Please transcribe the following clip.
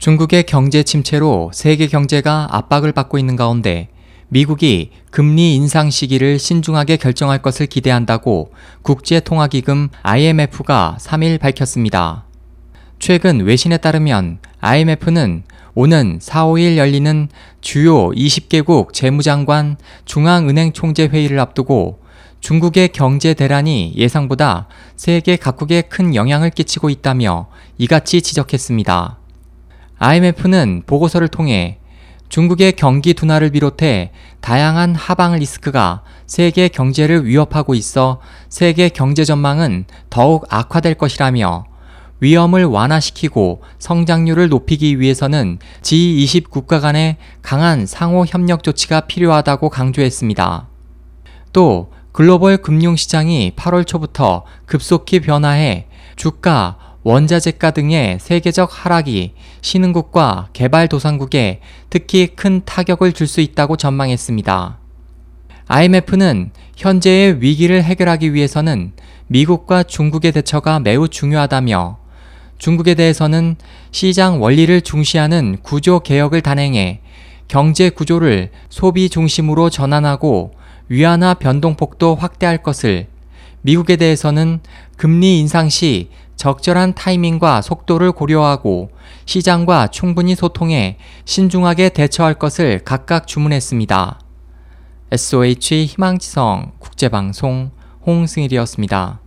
중국의 경제 침체로 세계 경제가 압박을 받고 있는 가운데 미국이 금리 인상 시기를 신중하게 결정할 것을 기대한다고 국제통화기금 IMF가 3일 밝혔습니다. 최근 외신에 따르면 IMF는 오는 4, 5일 열리는 주요 20개국 재무장관 중앙은행 총재 회의를 앞두고 중국의 경제 대란이 예상보다 세계 각국에 큰 영향을 끼치고 있다며 이같이 지적했습니다. IMF는 보고서를 통해 중국의 경기 둔화를 비롯해 다양한 하방 리스크가 세계 경제를 위협하고 있어 세계 경제 전망은 더욱 악화될 것이라며 위험을 완화시키고 성장률을 높이기 위해서는 G20 국가 간의 강한 상호 협력 조치가 필요하다고 강조했습니다. 또 글로벌 금융시장이 8월 초부터 급속히 변화해 주가, 원자재가 등의 세계적 하락이 신흥국과 개발도상국에 특히 큰 타격을 줄 수 있다고 전망했습니다. IMF는 현재의 위기를 해결하기 위해서는 미국과 중국의 대처가 매우 중요하다며 중국에 대해서는 시장 원리를 중시하는 구조 개혁을 단행해 경제 구조를 소비 중심으로 전환하고 위안화 변동폭도 확대할 것을 미국에 대해서는 금리 인상 시 적절한 타이밍과 속도를 고려하고 시장과 충분히 소통해 신중하게 대처할 것을 각각 주문했습니다. SOH 희망지성 국제방송 홍승일이었습니다.